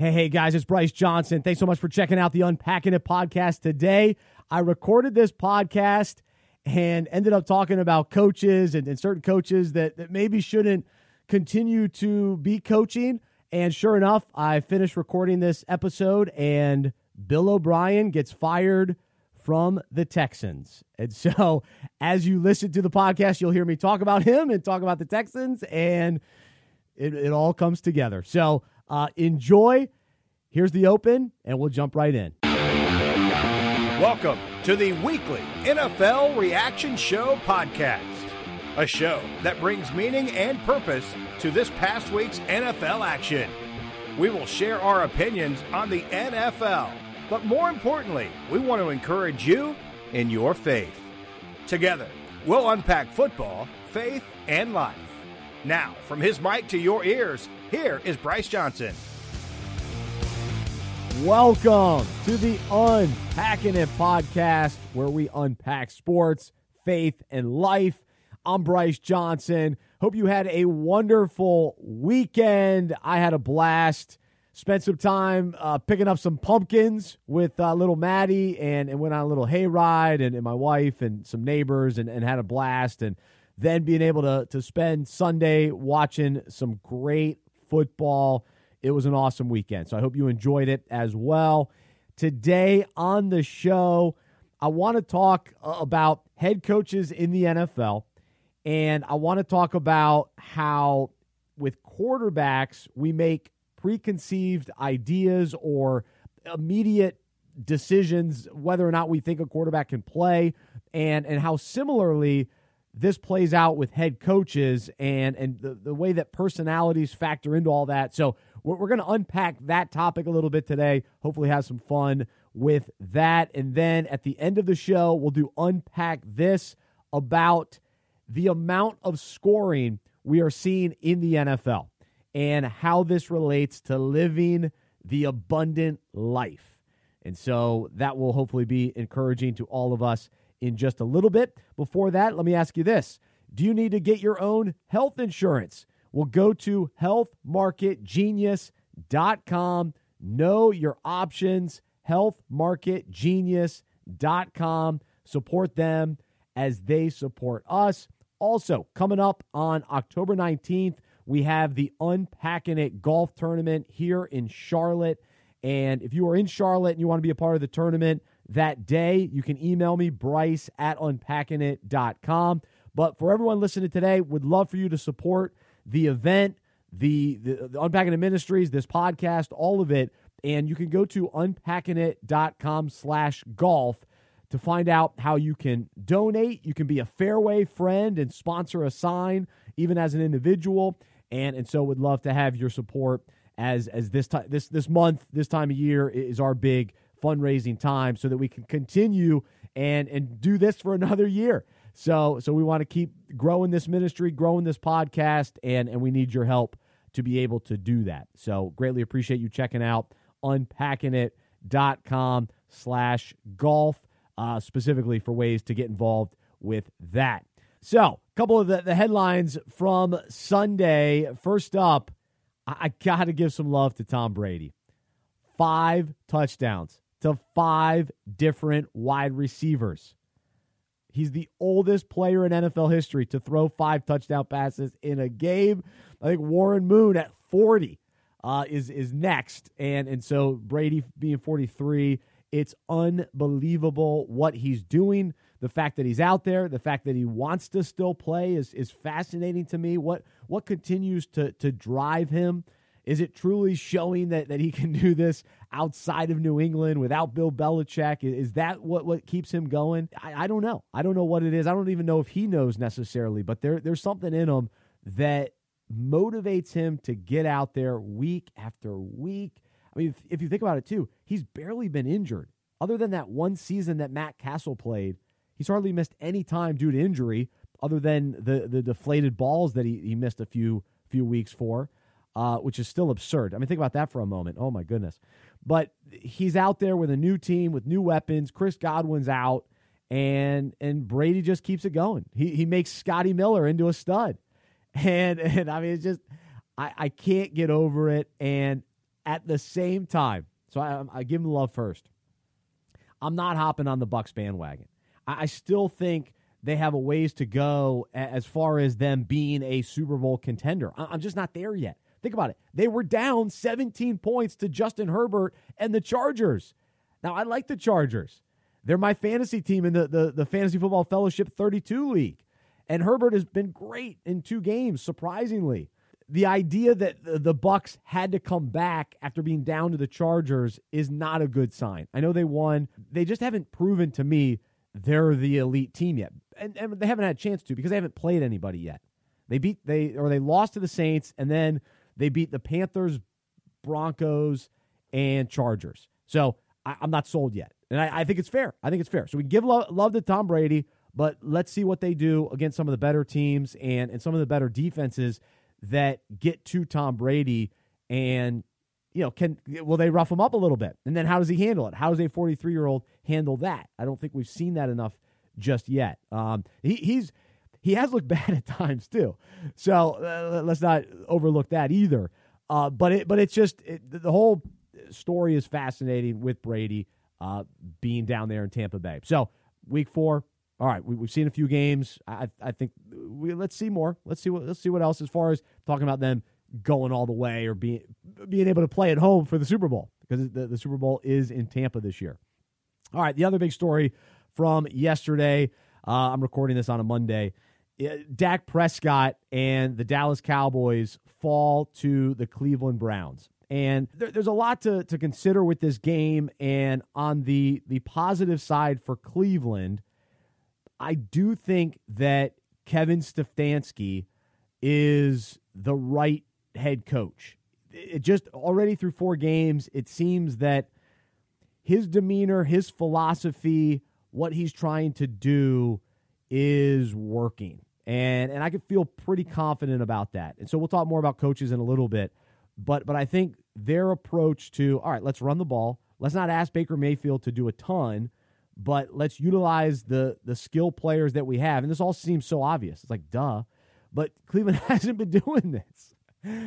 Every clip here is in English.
Hey, hey, guys, it's Bryce Johnson. Thanks so much for checking out the Unpacking It podcast today. I recorded this podcast and ended up talking about coaches and, and certain coaches that, that maybe shouldn't continue to be coaching. And sure enough, I finished recording this episode, and Bill O'Brien gets fired from the Texans. And so, as you listen to the podcast, you'll hear me talk about him and talk about the Texans, and it, it all comes together. So, uh, enjoy. Here's the open, and we'll jump right in. Welcome to the weekly NFL Reaction Show podcast, a show that brings meaning and purpose to this past week's NFL action. We will share our opinions on the NFL, but more importantly, we want to encourage you in your faith. Together, we'll unpack football, faith, and life. Now, from his mic to your ears, here is Bryce Johnson. Welcome to the Unpacking It podcast, where we unpack sports, faith, and life. I'm Bryce Johnson. Hope you had a wonderful weekend. I had a blast. Spent some time uh, picking up some pumpkins with uh, little Maddie and, and went on a little hayride and, and my wife and some neighbors and, and had a blast. And then being able to, to spend Sunday watching some great football. It was an awesome weekend. So I hope you enjoyed it as well. Today on the show, I want to talk uh, about head coaches in the NFL. And I want to talk about how, with quarterbacks, we make preconceived ideas or immediate decisions whether or not we think a quarterback can play, and, and how similarly this plays out with head coaches and, and the, the way that personalities factor into all that. So, we're, we're going to unpack that topic a little bit today. Hopefully, have some fun with that. And then at the end of the show, we'll do unpack this about the amount of scoring we are seeing in the NFL and how this relates to living the abundant life. And so that will hopefully be encouraging to all of us in just a little bit. Before that, let me ask you this Do you need to get your own health insurance? Well, go to healthmarketgenius.com. Know your options. Healthmarketgenius.com. Support them as they support us. Also, coming up on October 19th, we have the Unpacking It Golf Tournament here in Charlotte. And if you are in Charlotte and you want to be a part of the tournament that day, you can email me, bryce at unpackingit.com. But for everyone listening today, would love for you to support the event, the, the, the Unpacking It Ministries, this podcast, all of it. And you can go to unpackingit.com slash golf to find out how you can donate. You can be a fairway friend and sponsor a sign, even as an individual. And and so would love to have your support as as this time this this month, this time of year is our big fundraising time so that we can continue and and do this for another year. So so we want to keep growing this ministry, growing this podcast, and and we need your help to be able to do that. So greatly appreciate you checking out unpackingit.com slash golf uh, specifically for ways to get involved with that. So, a couple of the, the headlines from Sunday. First up, I, I got to give some love to Tom Brady. Five touchdowns to five different wide receivers. He's the oldest player in NFL history to throw five touchdown passes in a game. I think Warren Moon at 40 uh, is is next, and and so Brady being 43 it's unbelievable what he's doing. The fact that he's out there, the fact that he wants to still play is is fascinating to me. What what continues to to drive him? Is it truly showing that, that he can do this outside of New England without Bill Belichick? Is that what, what keeps him going? I, I don't know. I don't know what it is. I don't even know if he knows necessarily, but there, there's something in him that motivates him to get out there week after week I mean, if, if you think about it too, he's barely been injured. Other than that one season that Matt Cassel played, he's hardly missed any time due to injury, other than the the deflated balls that he, he missed a few few weeks for, uh, which is still absurd. I mean, think about that for a moment. Oh my goodness! But he's out there with a new team with new weapons. Chris Godwin's out, and and Brady just keeps it going. He he makes Scotty Miller into a stud, and and I mean it's just I I can't get over it. And at the same time, so I, I give them love first. I'm not hopping on the Bucs bandwagon. I, I still think they have a ways to go as far as them being a Super Bowl contender. I, I'm just not there yet. Think about it. They were down 17 points to Justin Herbert and the Chargers. Now, I like the Chargers. They're my fantasy team in the, the, the Fantasy Football Fellowship 32 League. And Herbert has been great in two games, surprisingly. The idea that the, Bucs had to come back after being down to the Chargers is not a good sign. I know they won. They just haven't proven to me they're the elite team yet. And, and they haven't had a chance to because they haven't played anybody yet. They beat they or they lost to the Saints and then they beat the Panthers, Broncos, and Chargers. So I, am not sold yet. And I, I, think it's fair. I think it's fair. So we give love, love to Tom Brady, but let's see what they do against some of the better teams and, and some of the better defenses that get to Tom Brady and you know, can will they rough him up a little bit? And then how does he handle it? How does a 43 year old handle that? I don't think we've seen that enough just yet. Um, he, he's he has looked bad at times too, so uh, let's not overlook that either. Uh, but it but it's just it, the whole story is fascinating with Brady uh, being down there in Tampa Bay. So week four, all right, we, have seen a few games. I, I think we let's see more. Let's see what let's see what else as far as talking about them going all the way or being being able to play at home for the Super Bowl because the, the Super Bowl is in Tampa this year. All right, the other big story from yesterday. Uh, I'm recording this on a Monday. Dak Prescott and the Dallas Cowboys fall to the Cleveland Browns. And there, there's a lot to, to consider with this game. And on the, the positive side for Cleveland, I do think that Kevin Stefanski is the right head coach. It just already through four games, it seems that his demeanor, his philosophy, what he's trying to do is working. And and I could feel pretty confident about that. And so we'll talk more about coaches in a little bit. But but I think their approach to all right, let's run the ball. Let's not ask Baker Mayfield to do a ton, but let's utilize the the skill players that we have. And this all seems so obvious. It's like duh, but Cleveland hasn't been doing this.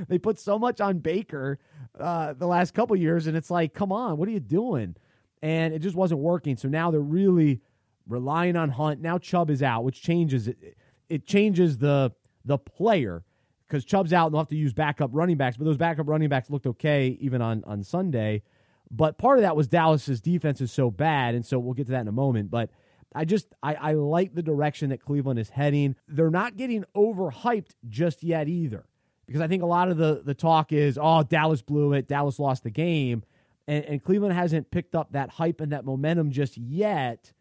They put so much on Baker uh, the last couple years, and it's like, come on, what are you doing? And it just wasn't working. So now they're really relying on Hunt. Now Chubb is out, which changes it. It changes the the player because Chubb's out and they'll have to use backup running backs. But those backup running backs looked okay even on, on Sunday. But part of that was Dallas's defense is so bad, and so we'll get to that in a moment. But I just I, I like the direction that Cleveland is heading. They're not getting overhyped just yet either. Because I think a lot of the, the talk is, oh, Dallas blew it, Dallas lost the game. And, and Cleveland hasn't picked up that hype and that momentum just yet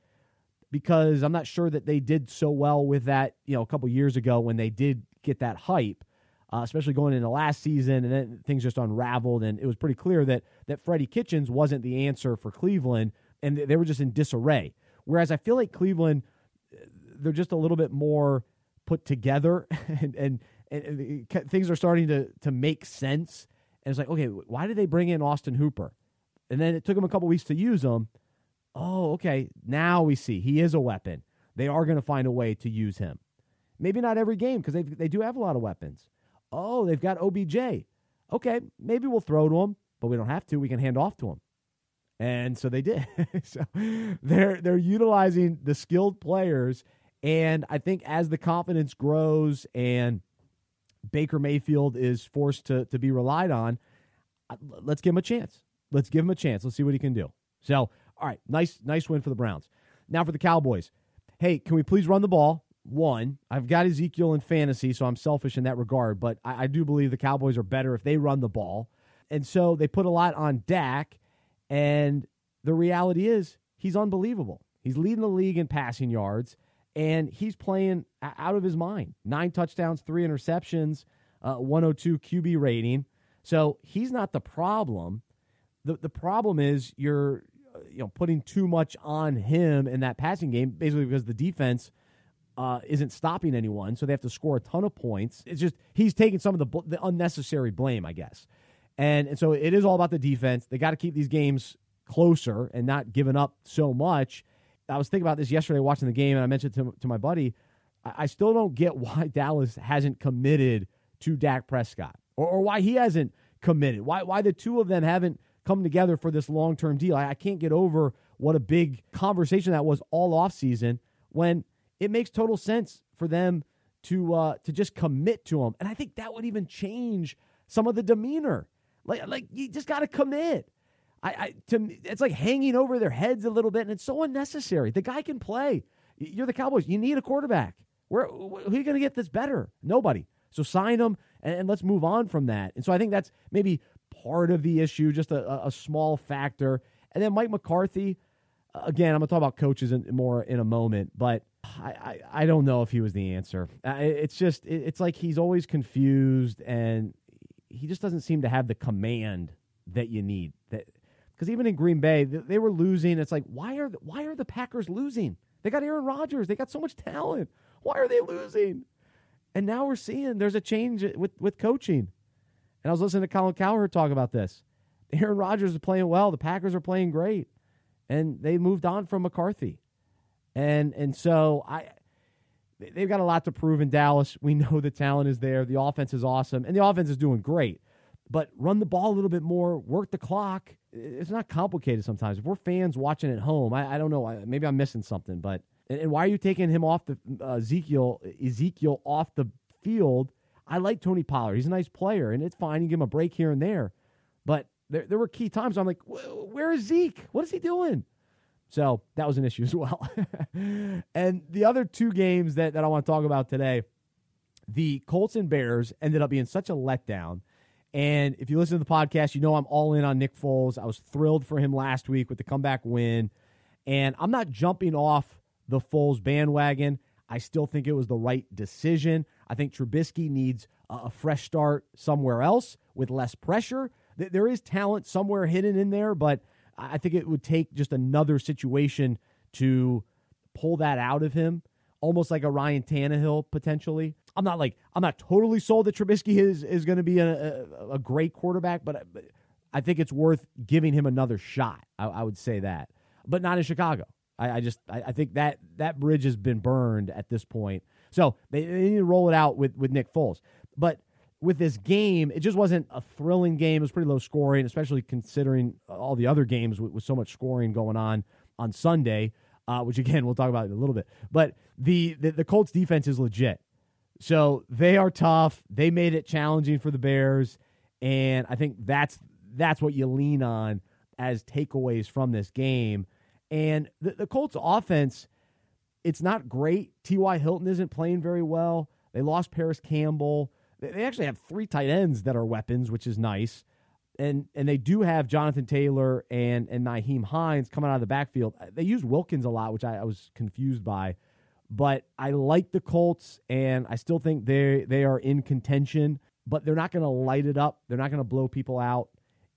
because I'm not sure that they did so well with that, you know, a couple years ago when they did get that hype uh, especially going into last season, and then things just unraveled, and it was pretty clear that that Freddie Kitchens wasn't the answer for Cleveland, and they were just in disarray. Whereas I feel like Cleveland, they're just a little bit more put together, and and, and things are starting to to make sense. And it's like, okay, why did they bring in Austin Hooper? And then it took them a couple weeks to use him. Oh, okay. Now we see he is a weapon. They are going to find a way to use him. Maybe not every game because they they do have a lot of weapons. Oh, they've got OBJ. Okay, maybe we'll throw to him, but we don't have to. We can hand off to him. And so they did. so they're they're utilizing the skilled players and I think as the confidence grows and Baker Mayfield is forced to to be relied on, uh, let's give him a chance. Let's give him a chance. Let's see what he can do. So, all right, nice nice win for the Browns. Now for the Cowboys. Hey, can we please run the ball? one. I've got Ezekiel in fantasy, so I'm selfish in that regard, but I, I, do believe the Cowboys are better if they run the ball. And so they put a lot on Dak, and the reality is he's unbelievable. He's leading the league in passing yards, and he's playing out of his mind. Nine touchdowns, three interceptions, uh, 102 QB rating. So he's not the problem. The, the problem is you're you know putting too much on him in that passing game, basically because the defense – uh, isn't stopping anyone, so they have to score a ton of points. It's just he's taking some of the, the unnecessary blame, I guess. And, and so it is all about the defense. They got to keep these games closer and not giving up so much. I was thinking about this yesterday watching the game, and I mentioned to, to my buddy, I, I still don't get why Dallas hasn't committed to Dak Prescott or, or why he hasn't committed. Why why the two of them haven't come together for this long term deal. I, I, can't get over what a big conversation that was all off season when it makes total sense for them to uh, to just commit to him. And I think that would even change some of the demeanor. Like like you just got to commit. I, I to it's like hanging over their heads a little bit, and it's so unnecessary. The guy can play. You're the Cowboys. You need a quarterback. Where who are you going to get this better? Nobody. So sign him and, and, let's move on from that. And so I think that's maybe part of the issue, just a, a small factor. And then Mike McCarthy, uh, again, I'm going to talk about coaches in, more in a moment, but I, I, I, don't know if he was the answer. It's just, it's like he's always confused and he just doesn't seem to have the command that you need. That Because even in Green Bay, they were losing. It's like, why are, why are the Packers losing? They got Aaron Rodgers. They got so much talent. Why are they losing? And now we're seeing there's a change with, with coaching. And I was listening to Colin Cowherd talk about this. Aaron Rodgers is playing well. The Packers are playing great. And they moved on from McCarthy. And and so I they've got a lot to prove in Dallas. We know the talent is there. The offense is awesome. And the offense is doing great. But run the ball a little bit more, work the clock. It's not complicated sometimes. If we're fans watching at home, I, I don't know. Maybe I'm missing something, but and, why are you taking him off the uh, Ezekiel Ezekiel off the field? I like Tony Pollard. He's a nice player, and it's fine. You give him a break here and there, but there there were key times I'm like, where is Zeke? What is he doing? So that was an issue as well. and the other two games that, that I want to talk about today, the Colts and Bears ended up being such a letdown. And if you listen to the podcast, you know I'm all in on Nick Foles. I was thrilled for him last week with the comeback win. And I'm not jumping off the Foles bandwagon. I still think it was the right decision. I think Trubisky needs a fresh start somewhere else with less pressure. There is talent somewhere hidden in there, but I think it would take just another situation to pull that out of him, almost like a Ryan Tannehill potentially. I'm not like I'm not totally sold that Trubisky is is going to be a, a, a, great quarterback, but, I think it's worth giving him another shot. I, I would say that, but not in Chicago. I, I just I, I, think that that bridge has been burned at this point. So they, they need to roll it out with with Nick Foles. But with this game, it just wasn't a thrilling game. It was pretty low scoring, especially considering all the other games with, with so much scoring going on on Sunday. Uh, which again we'll talk about in a little bit. But the, the the Colts defense is legit, so they are tough. They made it challenging for the Bears, and I think that's that's what you lean on as takeaways from this game. And the, the Colts offense, it's not great. T.Y. Hilton isn't playing very well. They lost Parris Campbell. They, actually have three tight ends that are weapons, which is nice. And and they do have Jonathan Taylor and and Nyheim Hines coming out of the backfield. Uh, they used Wilkins a lot, which I, I was confused by. But I like the Colts, and I still think they they are in contention. But they're not going to light it up. They're not going to blow people out,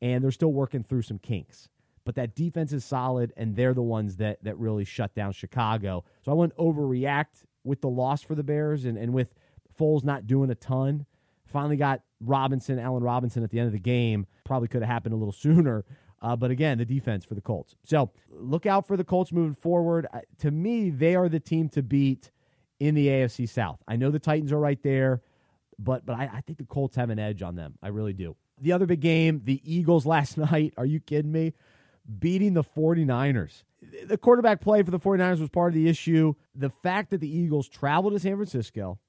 and they're still working through some kinks but that defense is solid, and they're the ones that that really shut down Chicago. So I wouldn't overreact with the loss for the Bears, and, and with Foles not doing a ton. Finally got Robinson, Allen Robinson at the end of the game. Probably could have happened a little sooner. Uh, but again, the defense for the Colts. So look out for the Colts moving forward. Uh, to me, they are the team to beat in the AFC South. I know the Titans are right there, but but I, I think the Colts have an edge on them. I really do. The other big game, the Eagles last night. Are you kidding me? Beating the 49ers. The quarterback play for the 49ers was part of the issue. The fact that the Eagles traveled to San Francisco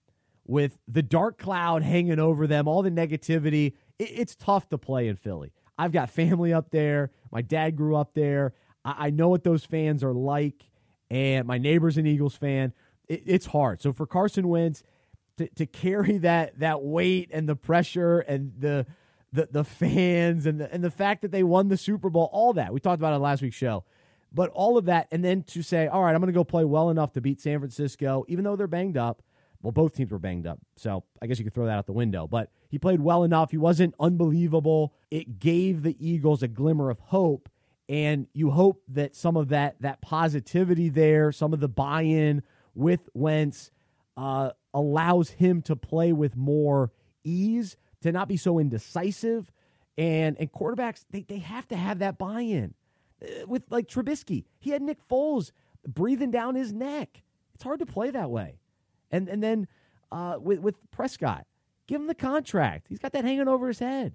with the dark cloud hanging over them, all the negativity, it, it's tough to play in Philly. I've got family up there. My dad grew up there. I, know what those fans are like, and my neighbor's an Eagles fan. It, it's hard. So for Carson Wentz to, to carry that that weight and the pressure and the the the fans and the, and the fact that they won the Super Bowl, all that we talked about it last week's show. But all of that, and then to say, all right, I'm going to go play well enough to beat San Francisco, even though they're banged up. Well, both teams were banged up, so I guess you could throw that out the window. But he played well enough. He wasn't unbelievable. It gave the Eagles a glimmer of hope, and you hope that some of that that positivity there, some of the buy-in with Wentz, uh, allows him to play with more ease to not be so indecisive. And and quarterbacks, they, they have to have that buy in. Uh, with like Trubisky, he had Nick Foles breathing down his neck. It's hard to play that way. And and then uh, with with Prescott, give him the contract. He's got that hanging over his head.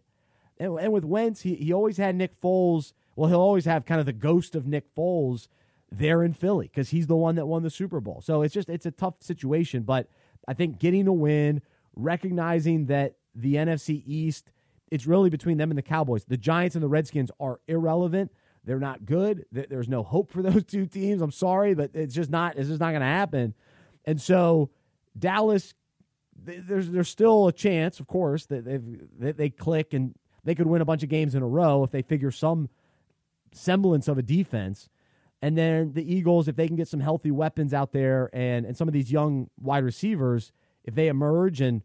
And, and with Wentz, he, he always had Nick Foles. Well, he'll always have kind of the ghost of Nick Foles there in Philly because he's the one that won the Super Bowl. So it's just it's a tough situation. But I think getting a win, recognizing that the NFC East, it's really between them and the Cowboys. The Giants and the Redskins are irrelevant. They're not good. There's no hope for those two teams. I'm sorry, but it's just not. It's just not going to happen. And so Dallas, there's there's still a chance, of course, that they they click and they could win a bunch of games in a row if they figure some semblance of a defense. And then the Eagles, if they can get some healthy weapons out there and, and some of these young wide receivers, if they emerge and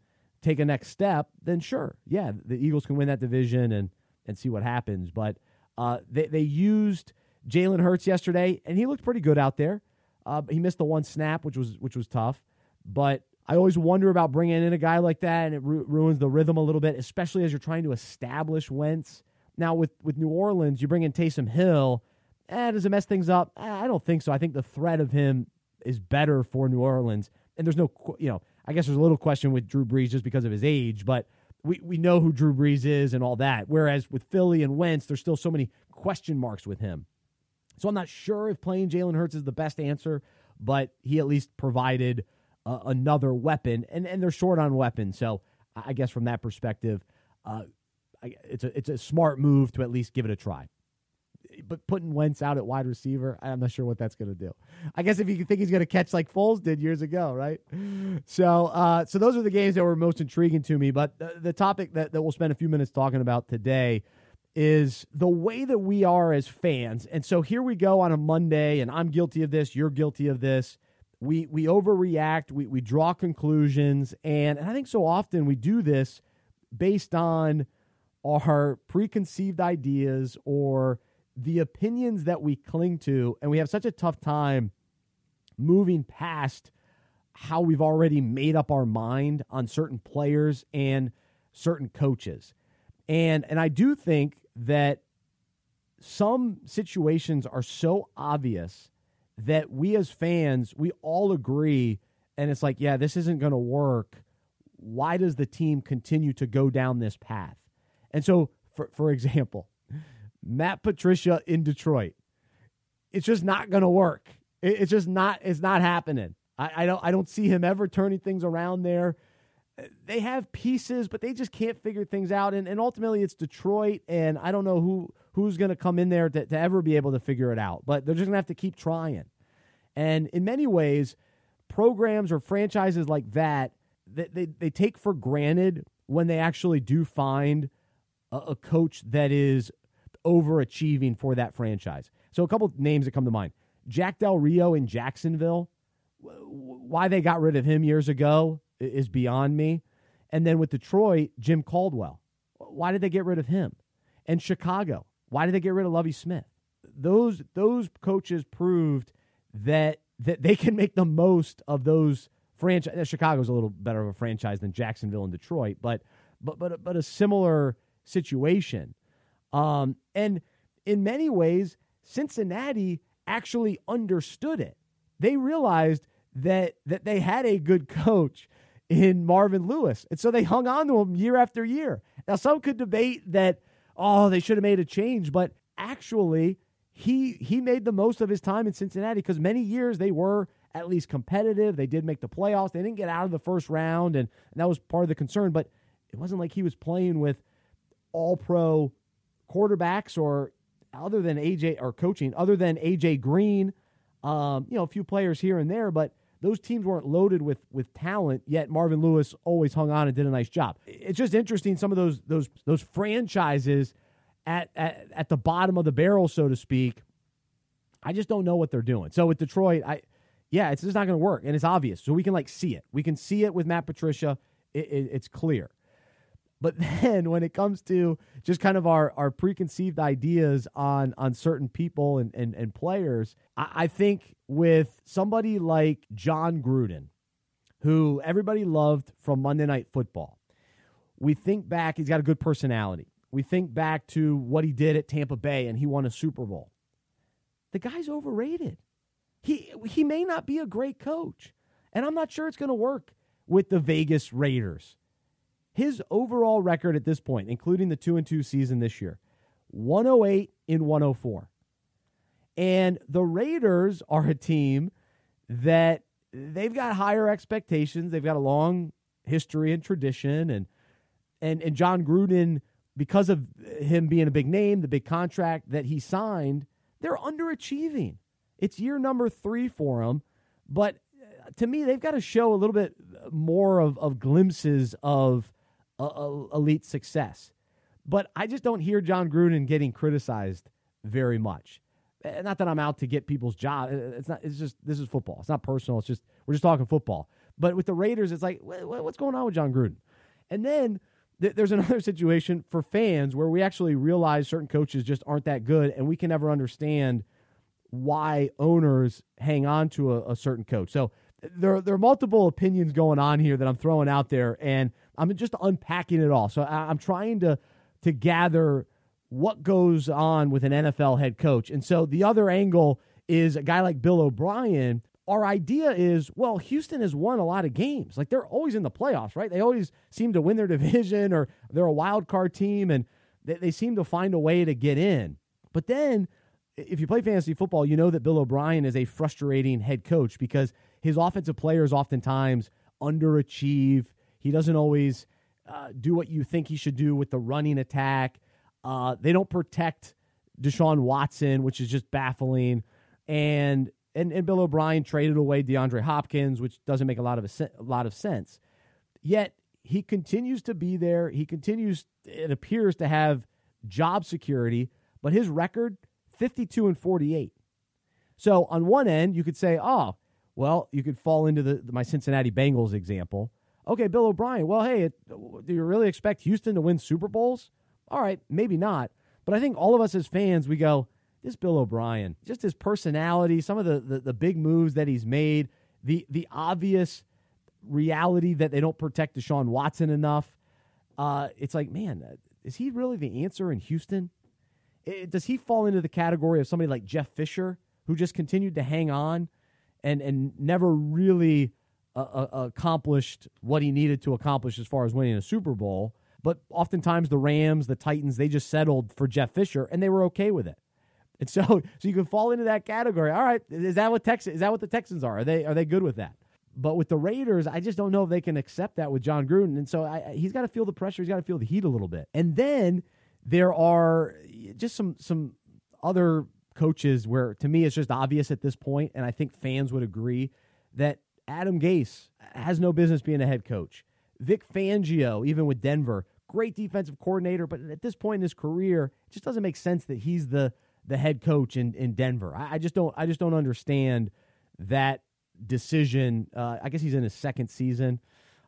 take a next step, then sure, yeah, the Eagles can win that division and and see what happens. But uh, they they used Jalen Hurts yesterday, and he looked pretty good out there. Uh, he missed the one snap, which was which was tough. But I always wonder about bringing in a guy like that, and it ru- ruins the rhythm a little bit, especially as you're trying to establish Wentz. Now with with New Orleans, you bring in Taysom Hill Eh, does it mess things up? Eh, I don't think so. I think the threat of him is better for New Orleans. And there's no, you know, I guess there's a little question with Drew Brees just because of his age, but we, we know who Drew Brees is and all that. Whereas with Philly and Wentz, there's still so many question marks with him. So I'm not sure if playing Jalen Hurts is the best answer, but he at least provided uh, another weapon, and, and they're short on weapons. So I guess from that perspective, uh, it's a it's a smart move to at least give it a try but putting Wentz out at wide receiver, I'm not sure what that's going to do. I guess if you think he's going to catch like Foles did years ago, right? So, uh, so those are the games that were most intriguing to me. But the, the topic that, that we'll spend a few minutes talking about today is the way that we are as fans. And so here we go on a Monday, and I'm guilty of this. You're guilty of this. We we overreact. We we draw conclusions, and, and I think so often we do this based on our preconceived ideas or the opinions that we cling to, and we have such a tough time moving past how we've already made up our mind on certain players and certain coaches. And and I do think that some situations are so obvious that we as fans, we all agree and it's like, yeah, this isn't going to work. Why does the team continue to go down this path? And so for for example, Matt Patricia in Detroit. It's just not going to work. it's just not. It's not happening. I, I don't. I don't see him ever turning things around there. They have pieces, but they just can't figure things out. And, and ultimately, it's Detroit, and I don't know who who's going to come in there to, to ever be able to figure it out. But they're just going to have to keep trying. And in many ways, programs or franchises like that, they, they, they take for granted when they actually do find a, a coach that is overachieving for that franchise. So a couple names that come to mind: Jack Del Rio in Jacksonville. Why they got rid of him years ago is beyond me. And then with Detroit, Jim Caldwell. Why did they get rid of him? And Chicago. Why did they get rid of Lovie Smith? Those those coaches proved that that they can make the most of those franchise. Chicago's a little better of a franchise than Jacksonville and Detroit, but but but but a similar situation. Um, and in many ways, Cincinnati actually understood it. They realized that that they had a good coach in Marvin Lewis. And so they hung on to him year after year. Now some could debate that oh, they should have made a change, but actually he he made the most of his time in Cincinnati because many years they were at least competitive. They did make the playoffs. They didn't get out of the first round and, and that was part of the concern, but it wasn't like he was playing with all pro quarterbacks or other than AJ or coaching, other than AJ Green, um, you know, a few players here and there, but those teams weren't loaded with with talent. Yet Marvin Lewis always hung on and did a nice job. It's just interesting some of those those those franchises at at, at the bottom of the barrel, so to speak. I just don't know what they're doing. So with Detroit, I yeah, it's just not going to work, and it's obvious. So we can like see it. We can see it with Matt Patricia. It, it, it's clear. But then when it comes to just kind of our, our preconceived ideas on on certain people and, and, and players, I, I think with somebody like Jon Gruden, who everybody loved from Monday Night Football, we think back, he's got a good personality. We think back to what he did at Tampa Bay and he won a Super Bowl. The guy's overrated. He he may not be a great coach. And I'm not sure it's going to work with the Vegas Raiders His overall record at this point, including the 2 and 2 season this year, 108 in 104. And the Raiders are a team that they've got higher expectations. They've got a long history and tradition and and and Jon Gruden because of him being a big name, the big contract that he signed, they're underachieving. It's year number 3 for them, but uh, to me they've got to show a little bit more of of glimpses of elite success. But I just don't hear Jon Gruden getting criticized very much. Eh, not that I'm out to get people's job. Eh, it's not. It's just this is football. It's not personal. It's just we're just talking football. But with the Raiders, it's like what's going on with Jon Gruden? And then th- there's another situation for fans where we actually realize certain coaches just aren't that good, and we can never understand why owners hang on to a, a certain coach. So there there are multiple opinions going on here that I'm throwing out there, and I'm just unpacking it all. So I'm trying to to gather what goes on with an NFL head coach. And so the other angle is a guy like Bill O'Brien. Our idea is, well, Houston has won a lot of games. Like they're always in the playoffs, right? They always seem to win their division or they're a wild card team and they, they seem to find a way to get in. But then if you play fantasy football, you know that Bill O'Brien is a frustrating head coach because his offensive players oftentimes underachieve. He doesn't always uh, do what you think he should do with the running attack. Uh, they don't protect Deshaun Watson, which is just baffling. And and, and Bill O'Brien traded away DeAndre Hopkins, which doesn't make a lot of a, a lot of sense. Yet he continues to be there. He continues. It appears to have job security, but his record 52 and 48. So on one end, you could say, oh, well, you could fall into the, my Cincinnati Bengals example. Okay, Bill O'Brien. Well, hey, it, do you really expect Houston to win Super Bowls? All right, maybe not. But I think all of us as fans, we go, this Bill O'Brien, just his personality, some of the, the, the big moves that he's made, the the obvious reality that they don't protect Deshaun Watson enough. Uh, it's like, man, is he really the answer in Houston? It, does he fall into the category of somebody like Jeff Fisher, who just continued to hang on and and never really uh, accomplished what he needed to accomplish as far as winning a Super Bowl? But oftentimes the Rams, the Titans, they just settled for Jeff Fisher and they were okay with it. And so, so you can fall into that category. All right, is that what Texas? Is that what the Texans are? Are they are they good with that? But with the Raiders, I just don't know if they can accept that with Jon Gruden. And so I, he's got to feel the pressure. He's got to feel the heat a little bit. And then there are just some some other coaches where to me it's just obvious at this point, and I think fans would agree that Adam Gase has no business being a head coach. Vic Fangio, even with Denver, great defensive coordinator, but at this point in his career, it just doesn't make sense that he's the the head coach in, in Denver. I, I just don't I just don't understand that decision. Uh, I guess he's in his second season,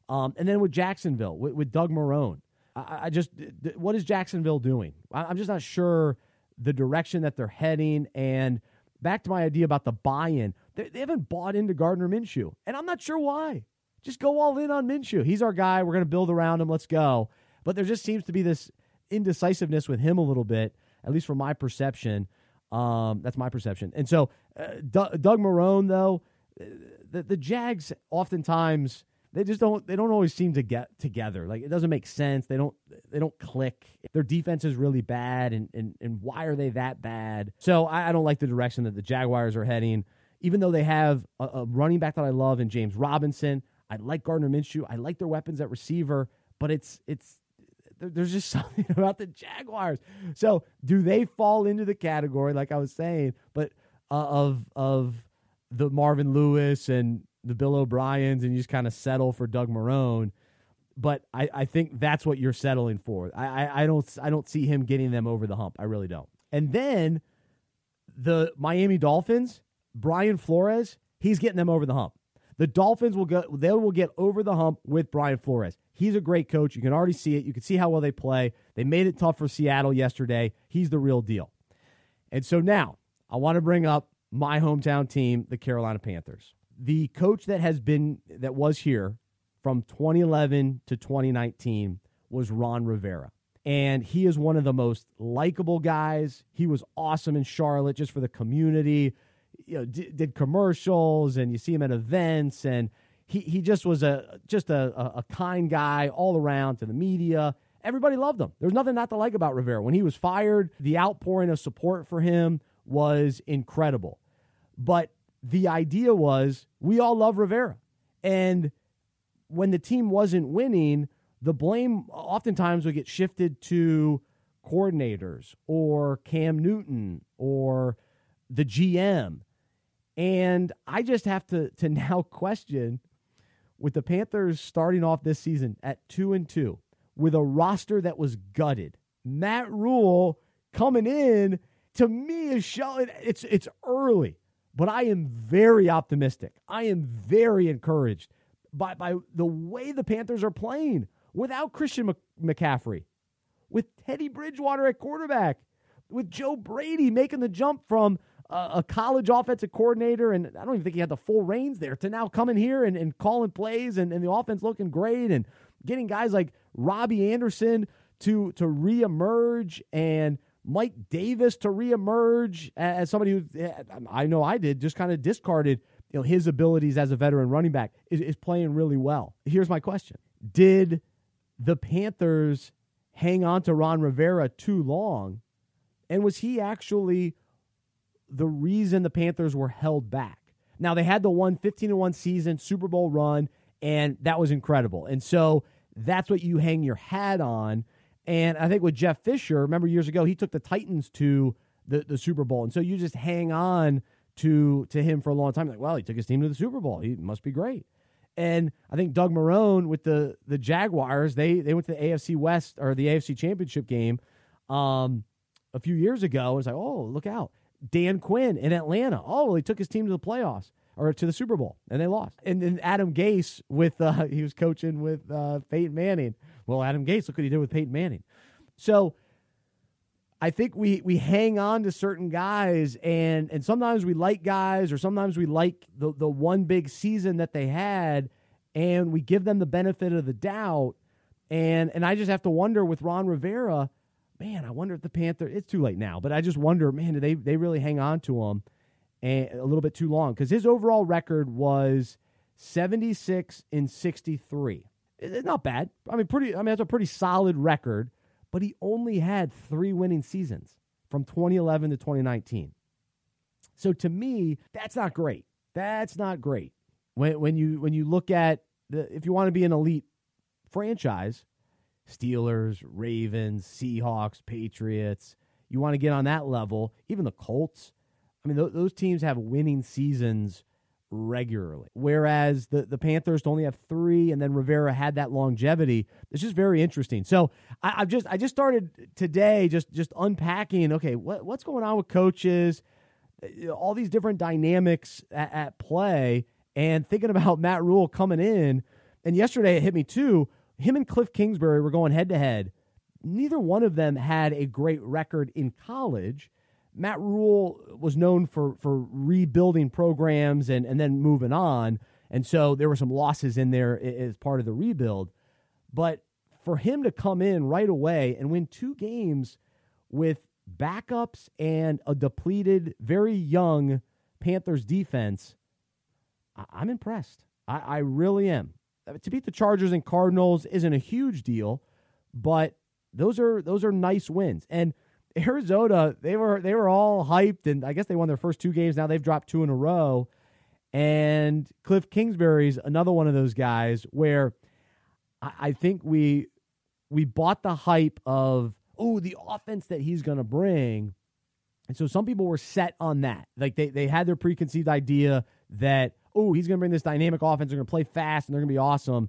um, and then with Jacksonville with, with Doug Marrone, I, I, just what is Jacksonville doing? I, I'm just not sure the direction that they're heading. And back to my idea about the buy-in, they, they haven't bought into Gardner Minshew, and I'm not sure why. Just go all in on Minshew. He's our guy. We're going to build around him. Let's go. But there just seems to be this indecisiveness with him a little bit, at least from my perception. Um, that's my perception. And so, uh, D- Doug Marrone, though, uh, the, the Jags oftentimes they just don't they don't always seem to get together. Like it doesn't make sense. They don't they don't click. Their defense is really bad, and and, and why are they that bad? So I, I don't like the direction that the Jaguars are heading. Even though they have a, a running back that I love in James Robinson, I like Gardner Minshew. I like their weapons at receiver, but it's it's there's just something about the Jaguars. So do they fall into the category, like I was saying, but uh, of of the Marvin Lewis and the Bill O'Briens, and you just kind of settle for Doug Marrone. But I, I think that's what you're settling for. I, I, I don't I don't see him getting them over the hump. I really don't. And then the Miami Dolphins, Brian Flores, he's getting them over the hump. The Dolphins will go they will get over the hump with Brian Flores. He's a great coach. You can already see it. You can see how well they play. They made it tough for Seattle yesterday. He's the real deal. And so now I want to bring up my hometown team, the Carolina Panthers. The coach that has been that was here from 2011 to 2019 was Ron Rivera. And he is one of the most likable guys. He was awesome in Charlotte just for the community you know, did commercials and you see him at events and he he just was a just a, a, kind guy all around to the media. Everybody loved him. There's nothing not to like about Rivera. When he was fired, the outpouring of support for him was incredible. But the idea was we all love Rivera. And when the team wasn't winning, the blame oftentimes would get shifted to coordinators or Cam Newton or the GM. And I just have to to now question with the Panthers starting off this season at 2 and 2 with a roster that was gutted. Matt Rhule coming in to me is showing it's it's early, but I am very optimistic. I am very encouraged by by the way the Panthers are playing without Christian McCaffrey, with Teddy Bridgewater at quarterback, with Joe Brady making the jump from a, college offensive coordinator, and I don't even think he had the full reins there, to now coming here and, and calling plays and, and the offense looking great and getting guys like Robbie Anderson to to reemerge and Mike Davis to reemerge as somebody who eh, I know I did just kind of discarded you know his abilities as a veteran running back is, is playing really well. Here's my question: Did the Panthers hang on to Ron Rivera too long, and was he actually the reason the Panthers were held back? Now they had the one 15 1 season Super Bowl run, and that was incredible. And so that's what you hang your hat on. And I think with Jeff Fisher, remember years ago, he took the Titans to the, the Super Bowl. And so you just hang on to to him for a long time. Like, well, he took his team to the Super Bowl. He must be great. And I think Doug Marrone with the the Jaguars, they they went to the AFC West or the AFC Championship game um, a few years ago. It was like, oh, look out. Dan Quinn in Atlanta. Oh, well, he took his team to the playoffs or to the Super Bowl, and they lost. And then Adam Gase with uh, he was coaching with uh, Peyton Manning. Well, Adam Gase, look what he did with Peyton Manning. So I think we we hang on to certain guys, and and sometimes we like guys, or sometimes we like the the one big season that they had, and we give them the benefit of the doubt. And and I just have to wonder with Ron Rivera, man, I wonder if the Panther. It's too late now, but I just wonder, man, do they they really hang on to him? and a little bit too long because his overall record was 76 in 63. It's not bad. I mean, pretty. I mean, that's a pretty solid record. But he only had three winning seasons from 2011 to 2019. So to me, that's not great. That's not great. When when you when you look at the if you want to be an elite franchise, Steelers, Ravens, Seahawks, Patriots, you want to get on that level. Even the Colts, I mean, th- those teams have winning seasons regularly, whereas the, the Panthers only have three, and then Rivera had that longevity. It's just very interesting. So I, have just I just started today just just unpacking. Okay, what, what's going on with coaches? All these different dynamics at, at play, and thinking about Matt Rhule coming in. And yesterday it hit me too. Him and Cliff Kingsbury were going head to head. Neither one of them had a great record in college Matt Rhule was known for for rebuilding programs and and then moving on, and so there were some losses in there as part of the rebuild. But for him to come in right away and win two games with backups and a depleted, very young Panthers defense, I- am impressed. I-, I really am. Uh, to beat the Chargers and Cardinals isn't a huge deal, but those are those are nice wins and Arizona, they were they were all hyped, and I guess they won their first two games. Now they've dropped two in a row. And Cliff Kingsbury's another one of those guys where I, I think we we bought the hype of oh the offense that he's going to bring, and so some people were set on that. Like they they had their preconceived idea that oh he's going to bring this dynamic offense, they're going to play fast, and they're going to be awesome.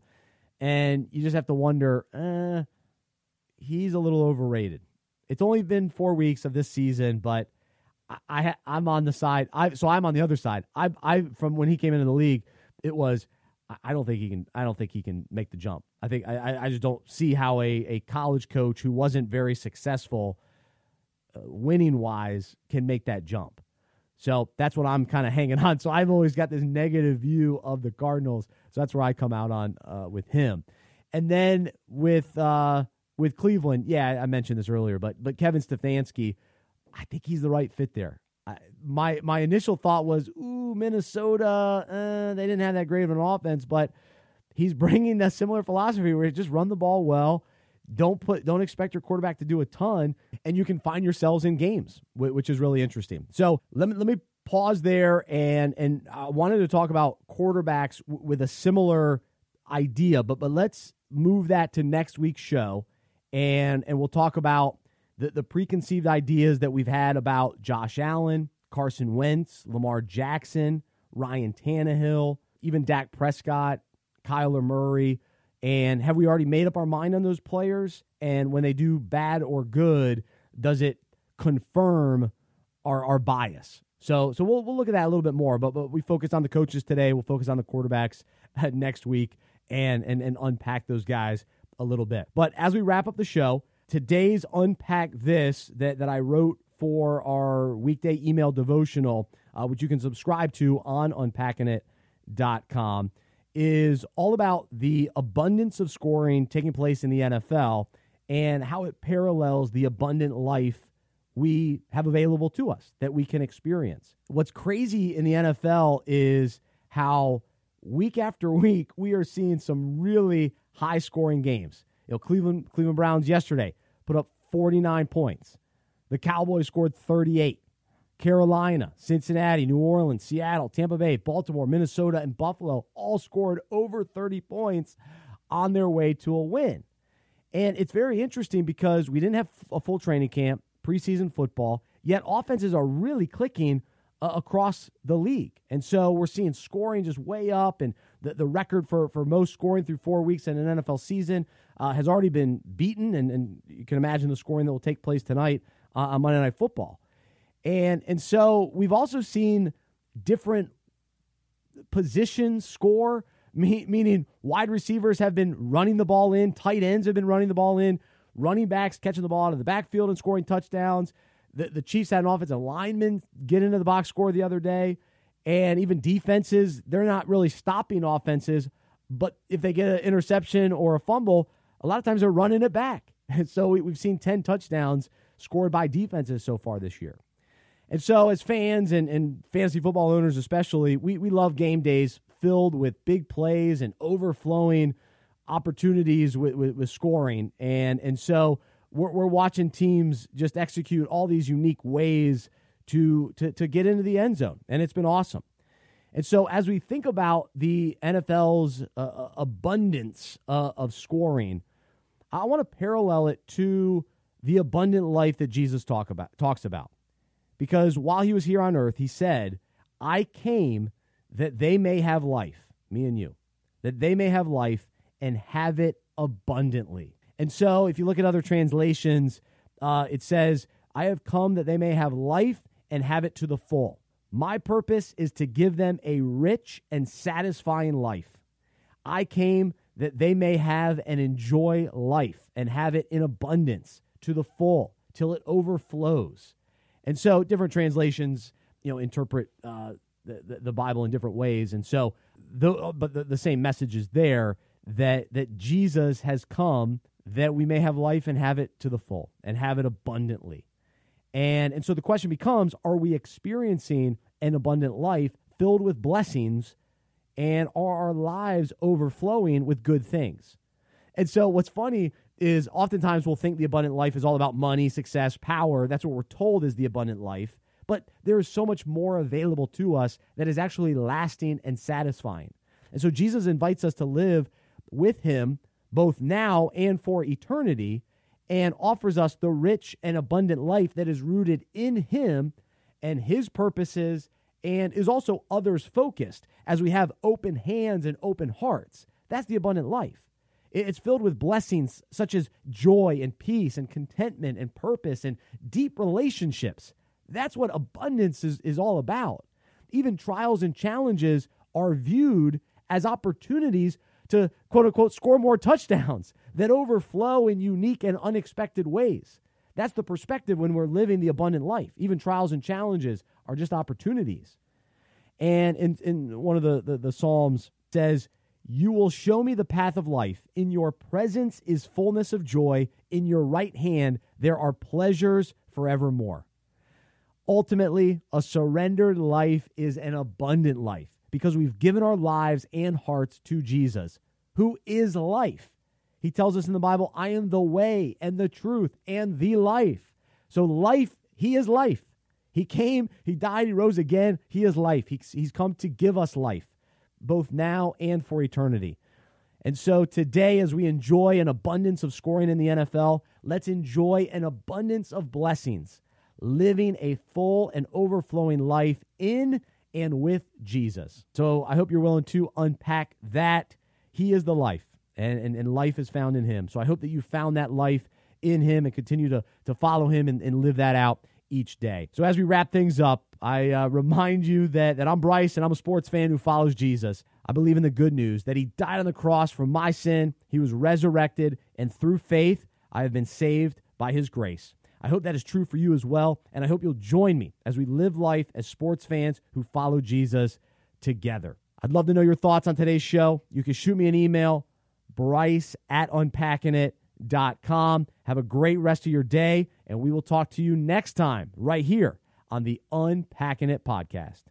And you just have to wonder, eh, he's a little overrated. It's only been four weeks of this season, but I, I I'm on the side. I so I'm on the other side. I I from when he came into the league, it was I don't think he can. I don't think he can make the jump. I think I, I just don't see how a, a college coach who wasn't very successful, uh, winning wise, can make that jump. So that's what I'm kind of hanging on. So I've always got this negative view of the Cardinals. So that's where I come out on uh, with him. And then with uh, with Cleveland, yeah, I mentioned this earlier, but but Kevin Stefanski, I think he's the right fit there. I, my my initial thought was, ooh, Minnesota, uh, they didn't have that great of an offense, but he's bringing a similar philosophy where he just run the ball well. Don't put, don't expect your quarterback to do a ton, and you can find yourselves in games, which is really interesting. So let me let me pause there, and and I wanted to talk about quarterbacks with a similar idea, but but let's move that to next week's show, and and we'll talk about the the preconceived ideas that we've had about Josh Allen, Carson Wentz, Lamar Jackson, Ryan Tannehill, even Dak Prescott, Kyler Murray. And have we already made up our mind on those players? And when they do bad or good, does it confirm our, our bias? So, so we'll, we'll look at that a little bit more. But, but we focus on the coaches today. We'll focus on the quarterbacks next week and, and, and unpack those guys a little bit. But as we wrap up the show, today's Unpack This that, that I wrote for our weekday email devotional, uh, which you can subscribe to on unpackingit.com, is all about the abundance of scoring taking place in the NFL and how it parallels the abundant life we have available to us that we can experience. What's crazy in the NFL is how week after week we are seeing some really high scoring games. You know, Cleveland Cleveland Browns yesterday put up 49 points. The Cowboys scored 38. Carolina, Cincinnati, New Orleans, Seattle, Tampa Bay, Baltimore, Minnesota, and Buffalo all scored over 30 points on their way to a win. And it's very interesting because we didn't have a full training camp, preseason football, yet offenses are really clicking uh, across the league. And so we're seeing scoring just way up, and the, the record for, for most scoring through four weeks in an NFL season uh, has already been beaten. And, and you can imagine the scoring that will take place tonight uh, on Monday Night Football. And and so we've also seen different positions score, me, meaning wide receivers have been running the ball in, tight ends have been running the ball in, running backs catching the ball out of the backfield and scoring touchdowns. The, the Chiefs had an offensive lineman get into the box score the other day. And even defenses, they're not really stopping offenses. But if they get an interception or a fumble, a lot of times they're running it back. And so we, we've seen 10 touchdowns scored by defenses so far this year. And so, as fans and, and fantasy football owners, especially, we, we love game days filled with big plays and overflowing opportunities with, with, with scoring. And, and so, we're, we're watching teams just execute all these unique ways to, to, to get into the end zone. And it's been awesome. And so, as we think about the NFL's uh, uh, abundance uh, of scoring, I want to parallel it to the abundant life that Jesus talk about, talks about. Because while he was here on earth, he said, I came that they may have life, me and you, that they may have life and have it abundantly. And so if you look at other translations, uh, it says, I have come that they may have life and have it to the full. My purpose is to give them a rich and satisfying life. I came that they may have and enjoy life and have it in abundance to the full till it overflows. And so different translations, you know, interpret uh, the, the, the Bible in different ways. And so, the, but the, the same message is there that that Jesus has come that we may have life and have it to the full and have it abundantly. And and so the question becomes: Are we experiencing an abundant life filled with blessings, and are our lives overflowing with good things? And so, what's funny is oftentimes we'll think the abundant life is all about money, success, power. That's what we're told is the abundant life. But there is so much more available to us that is actually lasting and satisfying. And so Jesus invites us to live with him both now and for eternity and offers us the rich and abundant life that is rooted in him and his purposes and is also others focused as we have open hands and open hearts. That's the abundant life. It's filled with blessings such as joy and peace and contentment and purpose and deep relationships. That's what abundance is, is all about. Even trials and challenges are viewed as opportunities to quote unquote score more touchdowns that overflow in unique and unexpected ways. That's the perspective when we're living the abundant life. Even trials and challenges are just opportunities. And in, in one of the, the, the Psalms says, you will show me the path of life. In your presence is fullness of joy. In your right hand there are pleasures forevermore. Ultimately, a surrendered life is an abundant life because we've given our lives and hearts to Jesus, who is life. He tells us in the Bible, I am the way and the truth and the life. So, life, He is life. He came, He died, He rose again. He is life. He, he's come to give us life, both now and for eternity. And so today, as we enjoy an abundance of scoring in the NFL, let's enjoy an abundance of blessings living a full and overflowing life in and with Jesus. So I hope you're willing to unpack that. He is the life, and, and, and life is found in Him. So I hope that you found that life in Him and continue to, to follow Him and, and live that out each day. So as we wrap things up, I uh, remind you that, that I'm Bryce and I'm a sports fan who follows Jesus. I believe in the good news that He died on the cross for my sin, He was resurrected, and through faith, I have been saved by His grace. I hope that is true for you as well. And I hope you'll join me as we live life as sports fans who follow Jesus together. I'd love to know your thoughts on today's show. You can shoot me an email, bryce at unpackingit.com. Have a great rest of your day, and we will talk to you next time right here on the Unpacking It podcast.